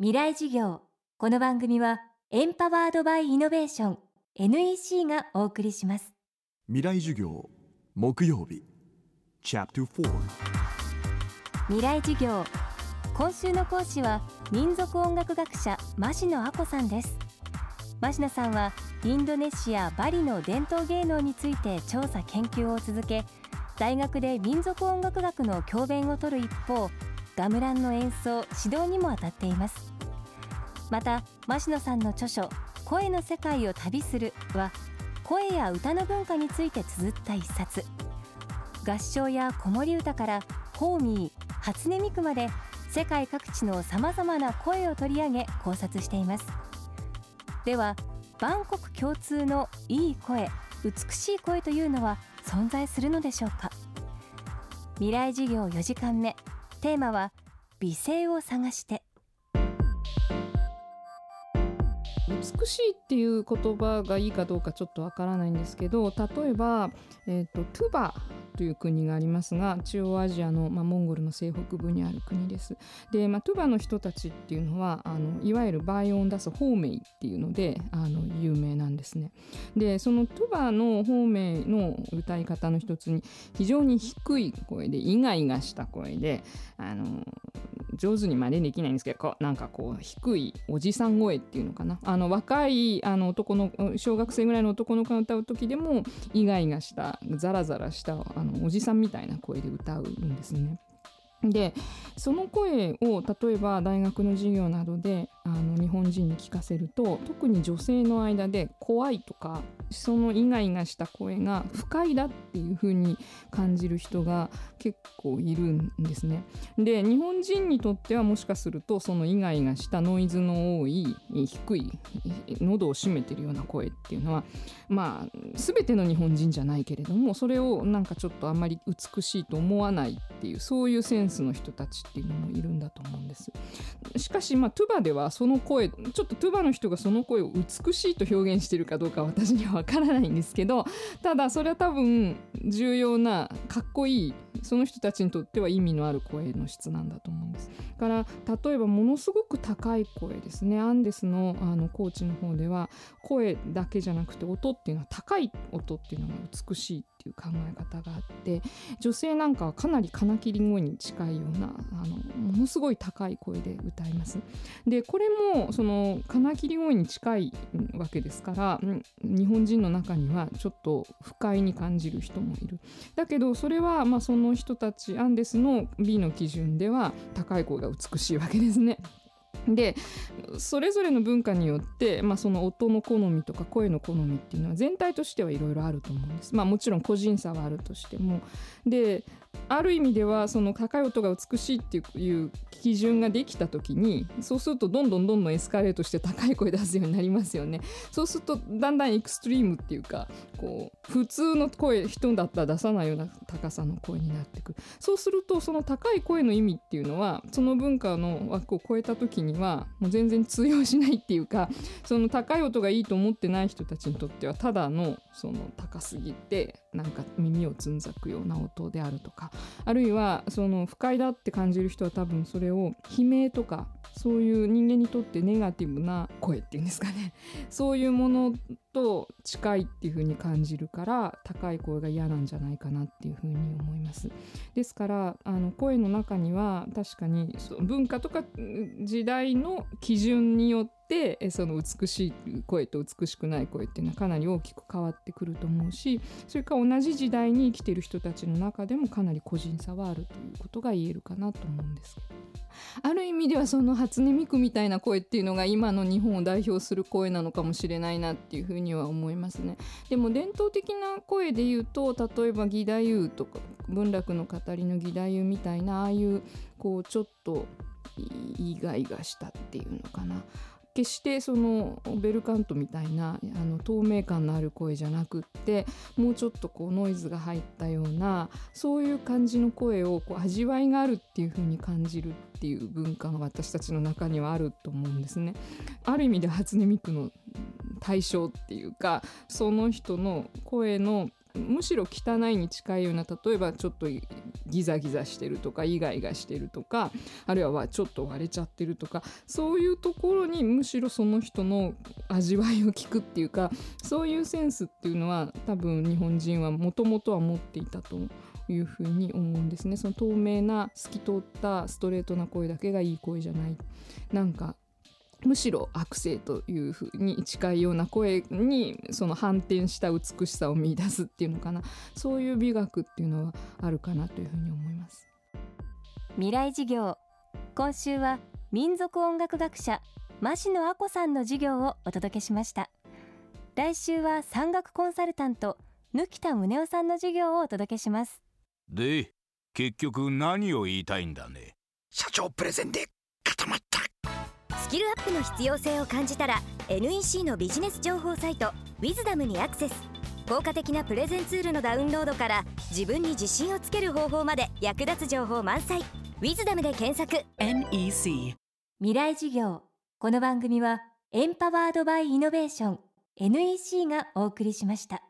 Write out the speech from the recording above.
未来授業。この番組はエンパワードバイイノベーション NEC がお送りします。未来授業木曜日チャプター4未来授業。今週の講師は民族音楽学者増野亜子さんです。増野さんはインドネシア・バリの伝統芸能について調査研究を続け大学で民族音楽学の教鞭を取る一方ガムランの演奏指導にも当たっています。また増野さんの著書「声の世界を旅する」は声や歌の文化について綴った一冊。合唱や子守歌からホーミー初音ミクまで世界各地のさまざまな声を取り上げ考察しています。では万国共通のいい声美しい声というのは存在するのでしょうか。未来授業4時間目。テーマは美声を探して。美しいっていう言葉がいいかどうかちょっとわからないんですけど例えば、えーと、トゥバ。という国がありますが中央アジアの、まあ、モンゴルの西北部にある国です。で、まあ、トゥバの人たちっていうのはあのいわゆる倍音を出すホーメイっていうのであの有名なんですね。でそのトゥバの方名の歌い方の一つに非常に低い声でイガイガした声であの上手に真似できないんですけどこうなんかこう低いおじさん声っていうのかなあの若いあの男の小学生ぐらいの男の子が歌う時でもイガイガしたザラザラしたあのおじさんみたいな声で歌うんですね。でその声を例えば大学の授業などであの日本人に聞かせると特に女性の間で怖いとかそのイガイガした声が不快だっていう風に感じる人が結構いるんですね。で日本人にとってはもしかするとそのイガイガしたノイズの多い低い喉を締めてるような声っていうのはまあ全ての日本人じゃないけれどもそれをなんかちょっとあんまり美しいと思わないっていうそういうセンスの人たちっていうのもいるんだと思うんです。しかしまあトゥバではその声ちょっとトゥバの人がその声を美しいと表現してるかどうか私にはわからないんですけどただそれは多分重要なかっこいいその人たちにとっては意味のある声の質なんだと思うんです。から例えばものすごく高い声ですねアンデスのあの高知の方では声だけじゃなくて音っていうのは高い音っていうのが美しいっていう考え方があって女性なんかはかなり金切り声に近いいようなあのものすごい高い声で歌います。でこれもその金切り声に近いわけですから日本人の中にはちょっと不快に感じる人もいる。だけどそれはまあその人たちアンデスの B の基準では高い声が美しいわけですね。でそれぞれの文化によって、まあ、その音の好みとか声の好みっていうのは全体としてはいろいろあると思うんです。まあ、もちろん個人差はあるとしてもである意味ではその高い音が美しいっていう基準ができた時にそうするとどんどんどんどんエスカレートして高い声出すようになりますよね。そうするとだんだんエクストリームっていうかこう普通の声人だったら出さないような高さの声になってくる。そうするとその高い声の意味っていうのはその文化の枠を超えた時にはもう全然通用しないっていうかその高い音がいいと思ってない人たちにとってはただのその高すぎてなんか耳をつんざくような音であるとかあるいはその不快だって感じる人は多分それを悲鳴とかそういう人間にとってネガティブな声っていうんですかね。そういうものと近いっていう風に感じるから高い声が嫌なんじゃないかなっていう風に思います。ですからあの声の中には確かに文化とか時代の基準によってその美しい声と美しくない声っていうのはかなり大きく変わってくると思うしそれから同じ時代に生きている人たちの中でもかなり個人差はあるということが言えるかなと思うんですけど。ある意味ではその初音ミクみたいな声っていうのが今の日本を代表する声なのかもしれないなっていうふうには思いますね。でも伝統的な声で言うと例えば義太夫とか文楽の語りの義太夫みたいなああいうこうちょっと意外がしたっていうのかな決してそのベルカントみたいなあの透明感のある声じゃなくってもうちょっとこうノイズが入ったようなそういう感じの声をこう味わいがあるっていう風に感じるっていう文化が私たちの中にはあると思うんですね。ある意味で初音ミクの対象っていうかその人の声のむしろ汚いに近いような例えばちょっとギザギザしてるとかイガイガしてるとかあるいはちょっと割れちゃってるとかそういうところにむしろその人の味わいを聞くっていうかそういうセンスっていうのは多分日本人はもともとは持っていたというふうに思うんですね。その透明な透き通ったストレートな声だけがいい声じゃない。なんかむしろ悪性というふうに近いような声にその反転した美しさを見出すっていうのかな。そういう美学っていうのはあるかなというふうに思います。未来授業。今週は民族音楽学者増野亜子さんの授業をお届けしました。来週は山岳コンサルタント貫田宗男さんの授業をお届けします。で結局何を言いたいんだね。社長プレゼンで固まっキルアップの必要性を感じたら NEC のビジネス情報サイト「ウィズダムにアクセス。効果的なプレゼンツールのダウンロードから自分に自信をつける方法まで役立つ情報満載「ウィズダムで検索。NEC 未来授業。この番組はエンパワードバイイノベーション NEC がお送りしました